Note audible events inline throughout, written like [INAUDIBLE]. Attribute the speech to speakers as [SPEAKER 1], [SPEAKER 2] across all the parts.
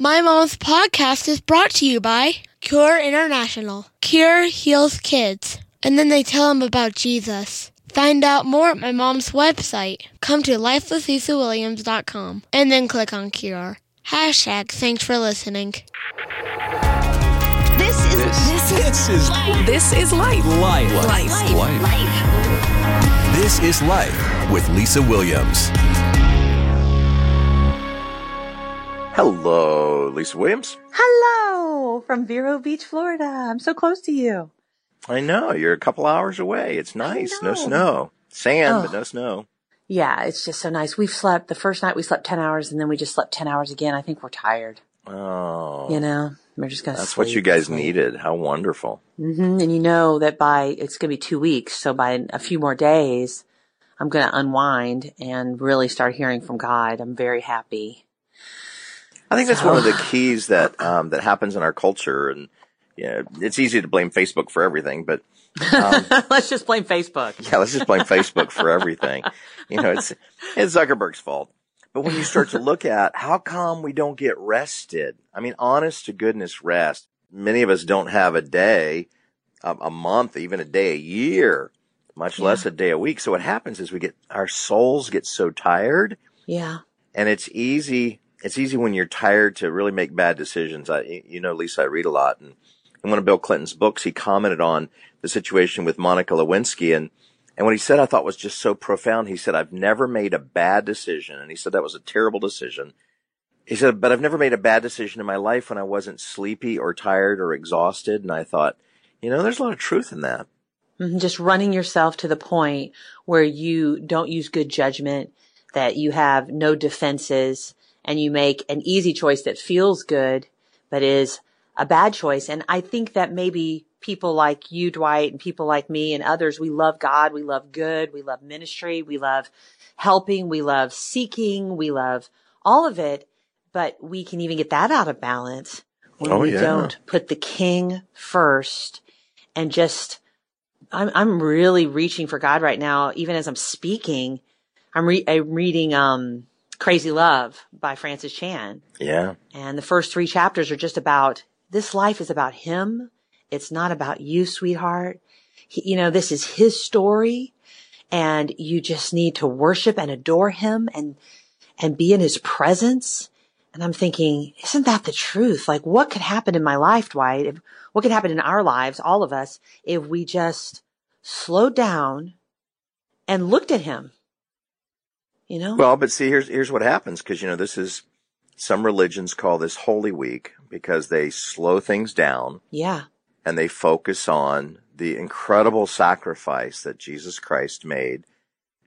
[SPEAKER 1] My Mom's podcast is brought to you by Cure International. Cure heals kids. And then they tell them about Jesus. Find out more at my mom's website. Come to lifewithlisawilliams.com and then click on Cure. Hashtag thanks for listening.
[SPEAKER 2] This is
[SPEAKER 3] This, this is
[SPEAKER 2] this is life.
[SPEAKER 3] life.
[SPEAKER 2] Life.
[SPEAKER 3] Life. This is life with Lisa Williams.
[SPEAKER 4] Hello, Lisa Williams.
[SPEAKER 5] Hello from Vero Beach, Florida. I'm so close to you.
[SPEAKER 4] I know you're a couple hours away. It's nice. No snow, sand, but
[SPEAKER 5] Oh.
[SPEAKER 4] no snow.
[SPEAKER 5] Yeah, it's just so nice. We've slept the first night we slept 10 hours and then we just slept 10 hours again. I think we're tired.
[SPEAKER 4] Oh,
[SPEAKER 5] You know, we're just going to
[SPEAKER 4] that's what you guys needed. How wonderful.
[SPEAKER 5] hmm And you know that by, it's going to be two weeks. So by a few more days, I'm going to unwind and really start hearing from God. I'm very happy.
[SPEAKER 4] I think that's one of the keys that um, that happens in our culture, and yeah, it's easy to blame Facebook for everything, but um, [LAUGHS]
[SPEAKER 5] Let's just blame Facebook.
[SPEAKER 4] yeah, let's just blame Facebook for everything. [LAUGHS] You know, it's it's Zuckerberg's fault. But when you start to look at how come we don't get rested, I mean, honest to goodness rest. Many of us don't have a day, a, a month, even a day a year, much less a day a week. So what happens is we get our souls get so tired,
[SPEAKER 5] Yeah.
[SPEAKER 4] and it's easy. It's easy when you're tired to really make bad decisions. I, you know, Lisa, I read a lot, and in one of Bill Clinton's books, he commented on the situation with Monica Lewinsky, and and what he said I thought was just so profound. He said, "I've never made a bad decision," and he said that was a terrible decision. He said, "But I've never made a bad decision in my life when I wasn't sleepy or tired or exhausted." And I thought, you know, there's a lot of truth in that.
[SPEAKER 5] Mhm, Just running yourself to the point where you don't use good judgment, that you have no defenses, and you make an easy choice that feels good, but is a bad choice. And I think that maybe people like you, Dwight, and people like me and others, we love God, we love good, we love ministry, we love helping, we love seeking, we love all of it, but we can even get that out of balance when
[SPEAKER 4] Oh,
[SPEAKER 5] we
[SPEAKER 4] yeah.
[SPEAKER 5] don't put the king first and just I'm I'm really reaching for God right now. Even as I'm speaking, I'm, re- I'm reading um, "Crazy Love" by Francis Chan,
[SPEAKER 4] Yeah,
[SPEAKER 5] and the first three chapters are just about this life is about him. It's not about you, sweetheart. He, you know, this is his story, and you just need to worship and adore him and and be in his presence. And I'm thinking, isn't that the truth? Like, what could happen in my life, Dwight? If, what could happen in our lives, all of us, if we just slowed down and looked at him? You know?
[SPEAKER 4] Well, but see, here's here's what happens because you know this is some religions call this Holy Week because they slow things down
[SPEAKER 5] yeah.
[SPEAKER 4] and they focus on the incredible sacrifice that Jesus Christ made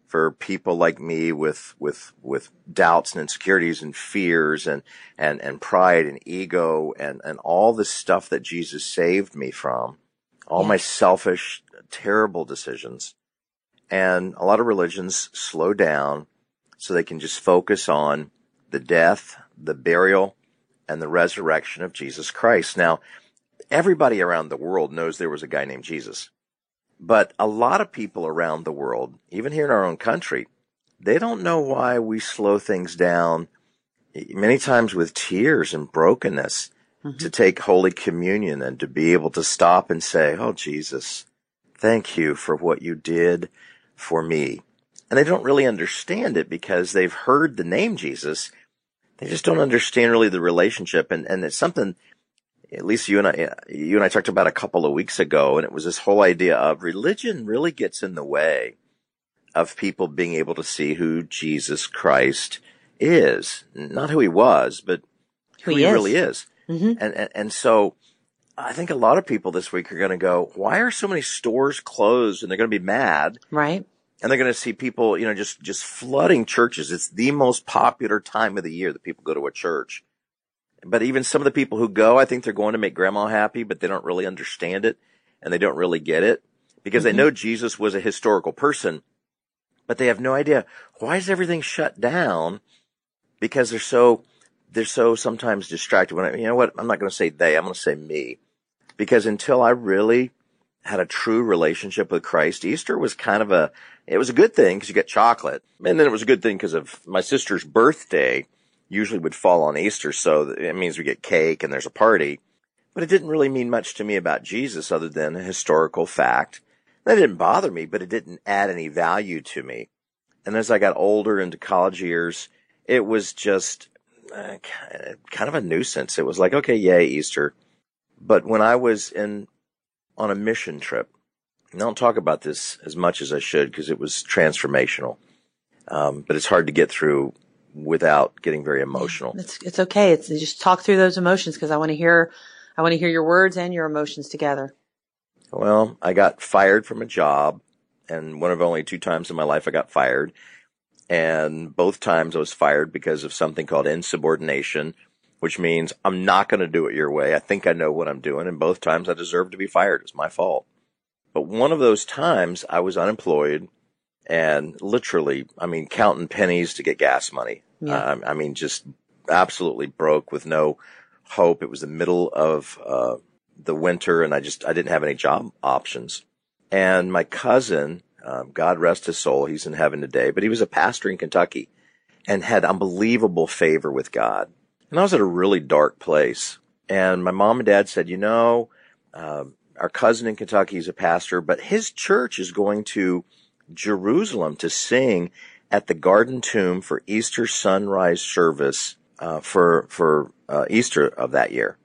[SPEAKER 4] for people like me with with with doubts and insecurities and fears and and and pride and ego and and all the stuff that Jesus saved me from all my selfish terrible decisions and a lot of religions slow down so they can just focus on the death, the burial, and the resurrection of Jesus Christ. Now, everybody around the world knows there was a guy named Jesus. But a lot of people around the world, even here in our own country, they don't know why we slow things down many times with tears and brokenness mm-hmm. to take Holy Communion and to be able to stop and say, Oh, Jesus, thank you for what you did for me. And they don't really understand it because they've heard the name Jesus. They just don't understand really the relationship. And, and it's something, at least you and I, you and I talked about a couple of weeks ago. And it was this whole idea of religion really gets in the way of people being able to see who Jesus Christ is. Not who he was, but who,
[SPEAKER 5] Who
[SPEAKER 4] he,
[SPEAKER 5] is.
[SPEAKER 4] really is.
[SPEAKER 5] Mhm.
[SPEAKER 4] And, and, and so I think a lot of people this week are going to go, why are so many stores closed? And they're going to be mad
[SPEAKER 5] Right?
[SPEAKER 4] And they're going to see people, you know, just, just flooding churches. It's the most popular time of the year that people go to a church. But even some of the people who go, I think they're going to make grandma happy, but they don't really understand it and they don't really get it because they mm-hmm. know Jesus was a historical person, but they have no idea why is everything shut down because they're so, they're so sometimes distracted. When I, you know what? I'm not going to say they, I'm going to say me because until I really had a true relationship with Christ, Easter was kind of a, it was a good thing because you get chocolate. And then it was a good thing because of my sister's birthday. usually would fall on Easter, so it means we get cake and there's a party. But it didn't really mean much to me about Jesus other than a historical fact. That didn't bother me, but it didn't add any value to me. And as I got older into college years, it was just uh, kind of a nuisance. It was like, okay, yay, Easter. But when I was in on a mission trip, and I don't talk about this as much as I should because it was transformational. Um, but it's hard to get through without getting very emotional.
[SPEAKER 5] It's it's okay. It's just talk through those emotions because I want to hear I want to hear your words and your emotions together.
[SPEAKER 4] Well, I got fired from a job, and one of only two times in my life I got fired. And both times I was fired because of something called insubordination, which means I'm not going to do it your way. I think I know what I'm doing. And both times I deserve to be fired. It's my fault. But one of those times I was unemployed and literally, I mean, counting pennies to get gas money. Yeah. I mean, just absolutely broke with no hope. It was the middle of, uh, the winter and I just, I didn't have any job options. And my cousin, um, God rest his soul, he's in heaven today, but he was a pastor in Kentucky and had unbelievable favor with God. And I was at a really dark place. And my mom and dad said, you know, um, our cousin in Kentucky is a pastor, but his church is going to Jerusalem to sing at the Garden Tomb for Easter sunrise service uh, for for uh, Easter of that year.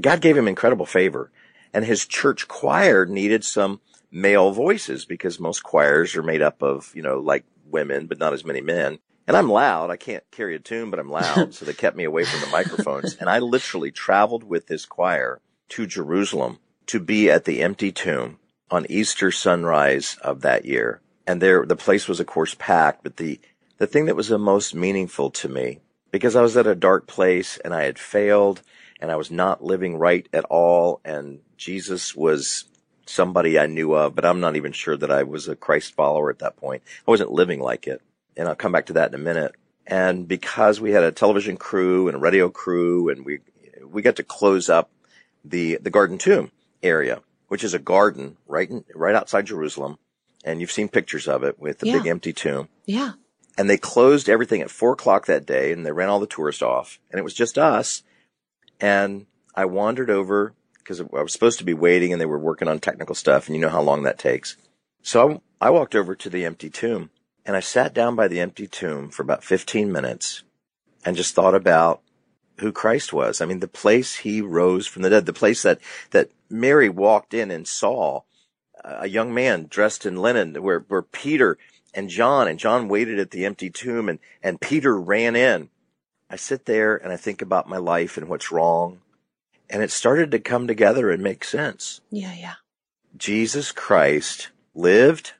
[SPEAKER 4] God gave him incredible favor, and his church choir needed some male voices because most choirs are made up of you know like women, but not as many men. And I'm loud. I can't carry a tune, but I'm loud. [LAUGHS] so they kept me away from the microphones. And I literally traveled with this choir to Jerusalem to be at the empty tomb on Easter sunrise of that year. And there, the place was of course packed, but the, the thing that was the most meaningful to me, because I was at a dark place and I had failed and I was not living right at all. And Jesus was somebody I knew of, but I'm not even sure that I was a Christ follower at that point. I wasn't living like it. And I'll come back to that in a minute. And because we had a television crew and a radio crew and we, we got to close up the, the garden tomb area, which is a garden right in, right outside Jerusalem. And you've seen pictures of it with the yeah. big empty tomb.
[SPEAKER 5] Yeah.
[SPEAKER 4] And they closed everything at four o'clock that day and they ran all the tourists off and it was just us. And I wandered over because I was supposed to be waiting and they were working on technical stuff and you know how long that takes. So I, I walked over to the empty tomb and I sat down by the empty tomb for about 15 minutes and just thought about who Christ was. I mean, the place he rose from the dead, the place that, that Mary walked in and saw uh, a young man dressed in linen where, where Peter and John and John waited at the empty tomb and, and Peter ran in. I sit there and I think about my life and what's wrong. And it started to come together and make sense.
[SPEAKER 5] Yeah, yeah.
[SPEAKER 4] Jesus Christ lived.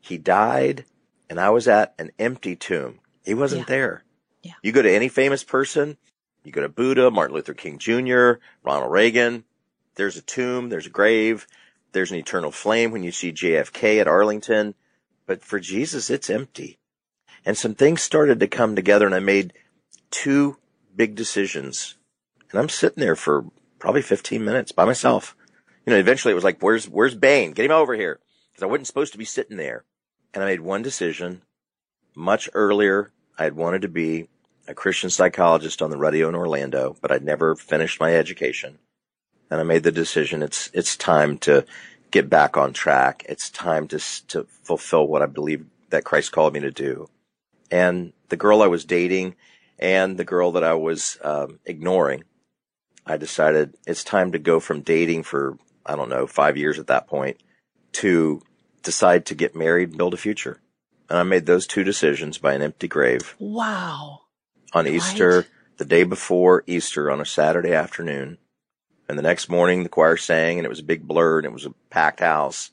[SPEAKER 4] He died and I was at an empty tomb. He wasn't yeah. there.
[SPEAKER 5] Yeah.
[SPEAKER 4] You go to any famous person, you go to Buddha, Martin Luther King Jr., Ronald Reagan. There's a tomb, there's a grave, there's an eternal flame when you see JFK at Arlington. But for Jesus, it's empty. And some things started to come together and I made two big decisions. And I'm sitting there for probably 15 minutes by myself. You know, eventually it was like, where's, where's Bain? Get him over here. Cause I wasn't supposed to be sitting there. And I made one decision much earlier. I had wanted to be a Christian psychologist on the radio in Orlando, but I'd never finished my education. And I made the decision it's, it's time to get back on track. It's time to, to fulfill what I believe that Christ called me to do. And the girl I was dating and the girl that I was um, ignoring, I decided it's time to go from dating for, I don't know, five years at that point to decide to get married and build a future. And I made those two decisions by an empty grave.
[SPEAKER 5] Wow
[SPEAKER 4] on right. Easter, the day before Easter on a Saturday afternoon. And the next morning the choir sang and it was a big blur and it was a packed house.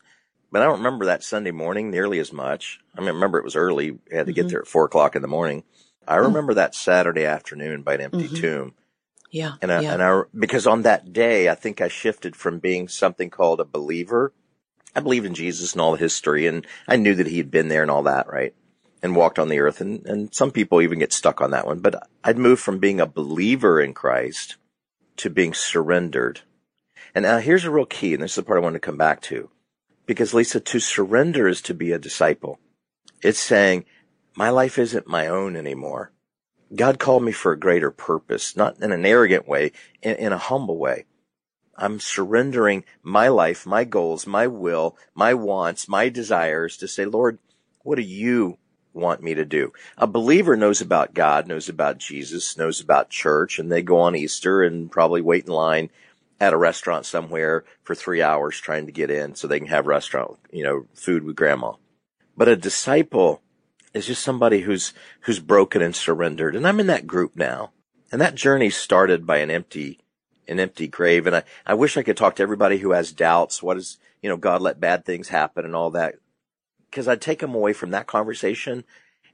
[SPEAKER 4] But I don't remember that Sunday morning nearly as much. I mean, I remember it was early. We had to mm-hmm. get there at four o'clock in the morning. I mm. remember that Saturday afternoon by an empty mm-hmm. tomb.
[SPEAKER 5] Yeah.
[SPEAKER 4] And I,
[SPEAKER 5] yeah.
[SPEAKER 4] and I, because on that day, I think I shifted from being something called a believer. I believed in Jesus and all the history and I knew that he had been there and all that, right? and walked on the earth. And, and some people even get stuck on that one. But I'd moved from being a believer in Christ to being surrendered. And now here's a real key, and this is the part I want to come back to. Because Lisa, to surrender is to be a disciple. It's saying, my life isn't my own anymore. God called me for a greater purpose, not in an arrogant way, in, in a humble way. I'm surrendering my life, my goals, my will, my wants, my desires to say, Lord, what do you want me to do? A believer knows about God, knows about Jesus, knows about church, and they go on Easter and probably wait in line at a restaurant somewhere for three hours trying to get in so they can have restaurant, you know, food with grandma. But a disciple is just somebody who's, who's broken and surrendered. And I'm in that group now. And that journey started by an empty, an empty grave. And I, I wish I could talk to everybody who has doubts. What is, you know, God let bad things happen and all that. Cause I'd take them away from that conversation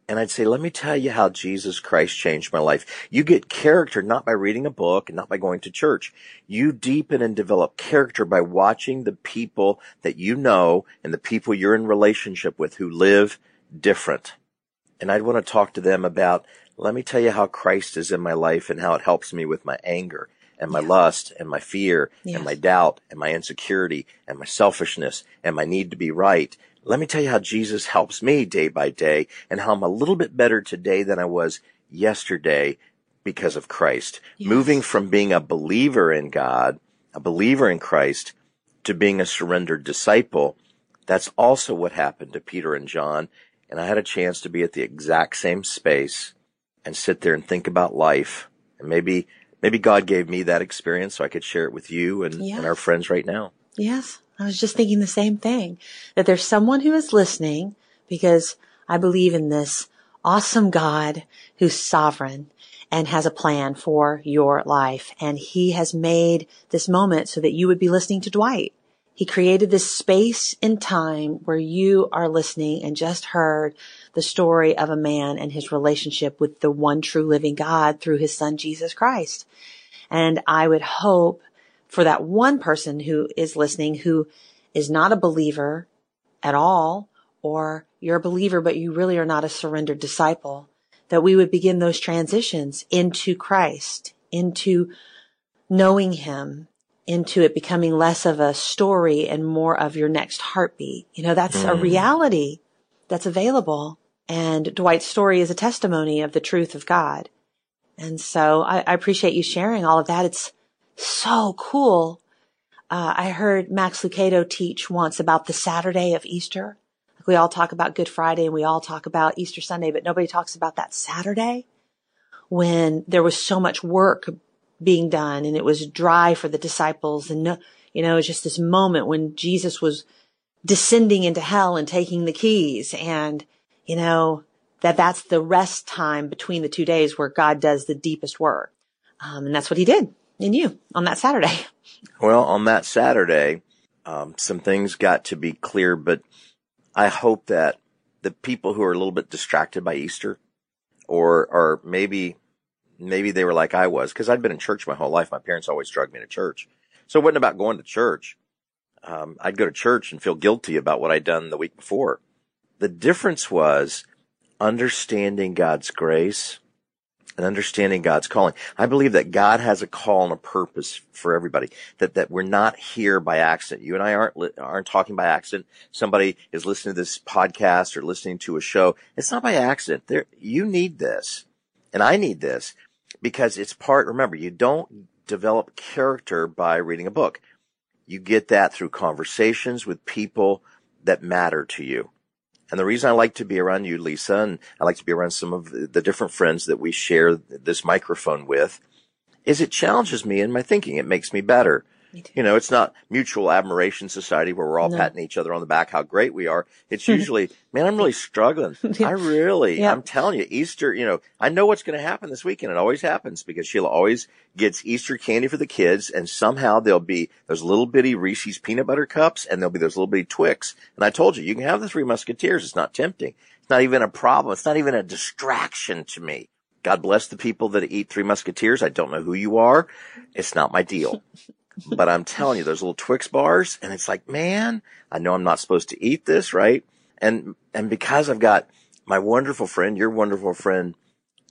[SPEAKER 4] and I'd say, let me tell you how Jesus Christ changed my life. You get character not by reading a book and not by going to church. You deepen and develop character by watching the people that you know and the people you're in relationship with who live different. And I'd want to talk to them about, let me tell you how Christ is in my life and how it helps me with my anger and my yeah. lust and my fear yes. and my doubt and my insecurity and my selfishness and my need to be right let me tell you how Jesus helps me day by day and how I'm a little bit better today than I was yesterday because of Christ. Yes. Moving from being a believer in God, a believer in Christ, to being a surrendered disciple. That's also what happened to Peter and John. And I had a chance to be at the exact same space and sit there and think about life. And maybe, maybe God gave me that experience so I could share it with you and, yes. and our friends right now.
[SPEAKER 5] Yes. I was just thinking the same thing that there's someone who is listening because I believe in this awesome God who's sovereign and has a plan for your life. And he has made this moment so that you would be listening to Dwight. He created this space in time where you are listening and just heard the story of a man and his relationship with the one true living God through his son, Jesus Christ. And I would hope for that one person who is listening who is not a believer at all, or you're a believer, but you really are not a surrendered disciple, that we would begin those transitions into Christ, into knowing Him, into it becoming less of a story and more of your next heartbeat. You know, that's mm. a reality that's available. And Dwight's story is a testimony of the truth of God. And so I, I appreciate you sharing all of that. It's, so cool. Uh, I heard Max Lucado teach once about the Saturday of Easter. Like we all talk about Good Friday and we all talk about Easter Sunday, but nobody talks about that Saturday when there was so much work being done and it was dry for the disciples. And, you know, it was just this moment when Jesus was descending into hell and taking the keys and, you know, that that's the rest time between the two days where God does the deepest work. Um, and that's what he did in you on that Saturday? [LAUGHS]
[SPEAKER 4] Well, on that Saturday, um, some things got to be clear, but I hope that the people who are a little bit distracted by Easter or, or maybe, maybe they were like I was, cause I'd been in church my whole life. My parents always drugged me to church. So it wasn't about going to church. Um, I'd go to church and feel guilty about what I'd done the week before. The difference was understanding God's grace and understanding God's calling. I believe that God has a call and a purpose for everybody. That that we're not here by accident. You and I aren't aren't talking by accident. Somebody is listening to this podcast or listening to a show. It's not by accident. There, you need this, and I need this because it's part. Remember, you don't develop character by reading a book. You get that through conversations with people that matter to you. And the reason I like to be around you, Lisa, and I like to be around some of the different friends that we share this microphone with, is it challenges me in my thinking. It makes me better. You know, it's not mutual admiration society where we're all no. patting each other on the back how great we are. It's [LAUGHS] usually, man, I'm really struggling. [LAUGHS] I really, yeah. I'm telling you, Easter, you know, I know what's going to happen this weekend. It always happens because Sheila always gets Easter candy for the kids and somehow there'll be those little bitty Reese's peanut butter cups and there'll be those little bitty Twix. And I told you, you can have the three musketeers. It's not tempting. It's not even a problem. It's not even a distraction to me. God bless the people that eat three musketeers. I don't know who you are. It's not my deal. [LAUGHS] but I'm telling you, those little Twix bars, and it's like, man, I know I'm not supposed to eat this, right? And and because I've got my wonderful friend, your wonderful friend,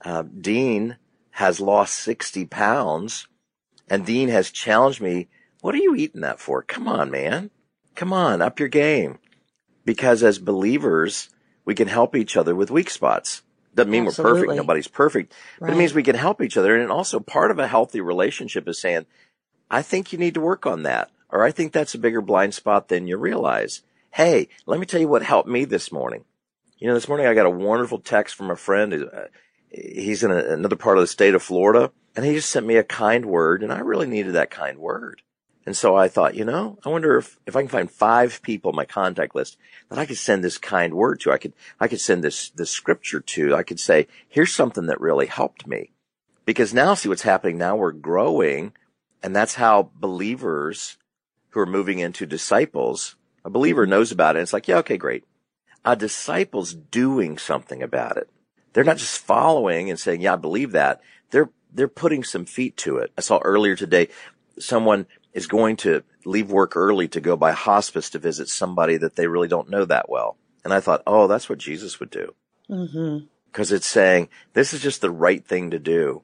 [SPEAKER 4] uh, Dean, has lost sixty pounds, and Dean has challenged me. What are you eating that for? Come on, man, come on, up your game. Because as believers, we can help each other with weak spots Doesn't mean we're perfect. Nobody's perfect, but it means we can help each other. And also part of a healthy relationship is saying, I think you need to work on that. Or I think that's a bigger blind spot than you realize. Hey, let me tell you what helped me this morning. You know, this morning I got a wonderful text from a friend. Uh, He's in a, another part of the state of Florida and he just sent me a kind word and I really needed that kind word. And so I thought, you know, I wonder if, if I can find five people in my contact list that I could send this kind word to. I could, I could send this, this scripture to. I could say, here's something that really helped me. Because now see what's happening. Now we're growing and that's how believers who are moving into disciples, a believer knows about it. It's like, yeah, okay, great. A disciple's doing something about it. They're not just following and saying, yeah, I believe that. They're, they're putting some feet to it. I saw earlier today, someone is going to leave work early to go by hospice to visit somebody that they really don't know that well. And I thought, oh, that's what Jesus would do.
[SPEAKER 5] Mm-hmm.
[SPEAKER 4] Cause it's saying this is just the right thing to do.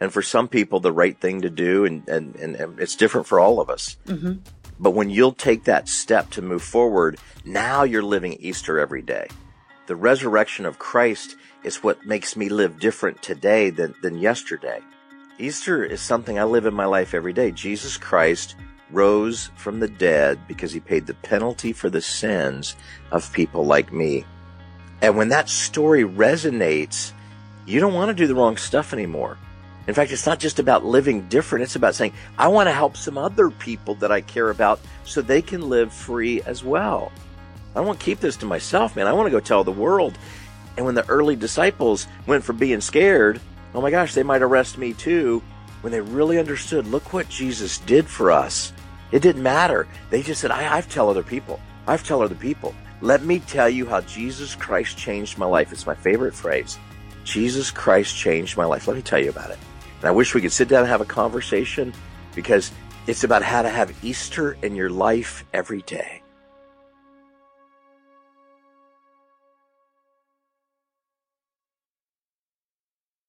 [SPEAKER 4] And for some people, the right thing to do, and, and, and, and it's different for all of us.
[SPEAKER 5] Mm-hmm.
[SPEAKER 4] But when you'll take that step to move forward, now you're living Easter every day. The resurrection of Christ is what makes me live different today than, than yesterday. Easter is something I live in my life every day. Jesus Christ rose from the dead because he paid the penalty for the sins of people like me. And when that story resonates, you don't want to do the wrong stuff anymore. In fact, it's not just about living different. It's about saying, I want to help some other people that I care about so they can live free as well. I don't want to keep this to myself, man. I want to go tell the world. And when the early disciples went from being scared, oh my gosh, they might arrest me too. When they really understood, look what Jesus did for us. It didn't matter. They just said, I, I've tell other people. I've tell other people. Let me tell you how Jesus Christ changed my life. It's my favorite phrase. Jesus Christ changed my life. Let me tell you about it. And I wish we could sit down and have a conversation because it's about how to have Easter in your life every day.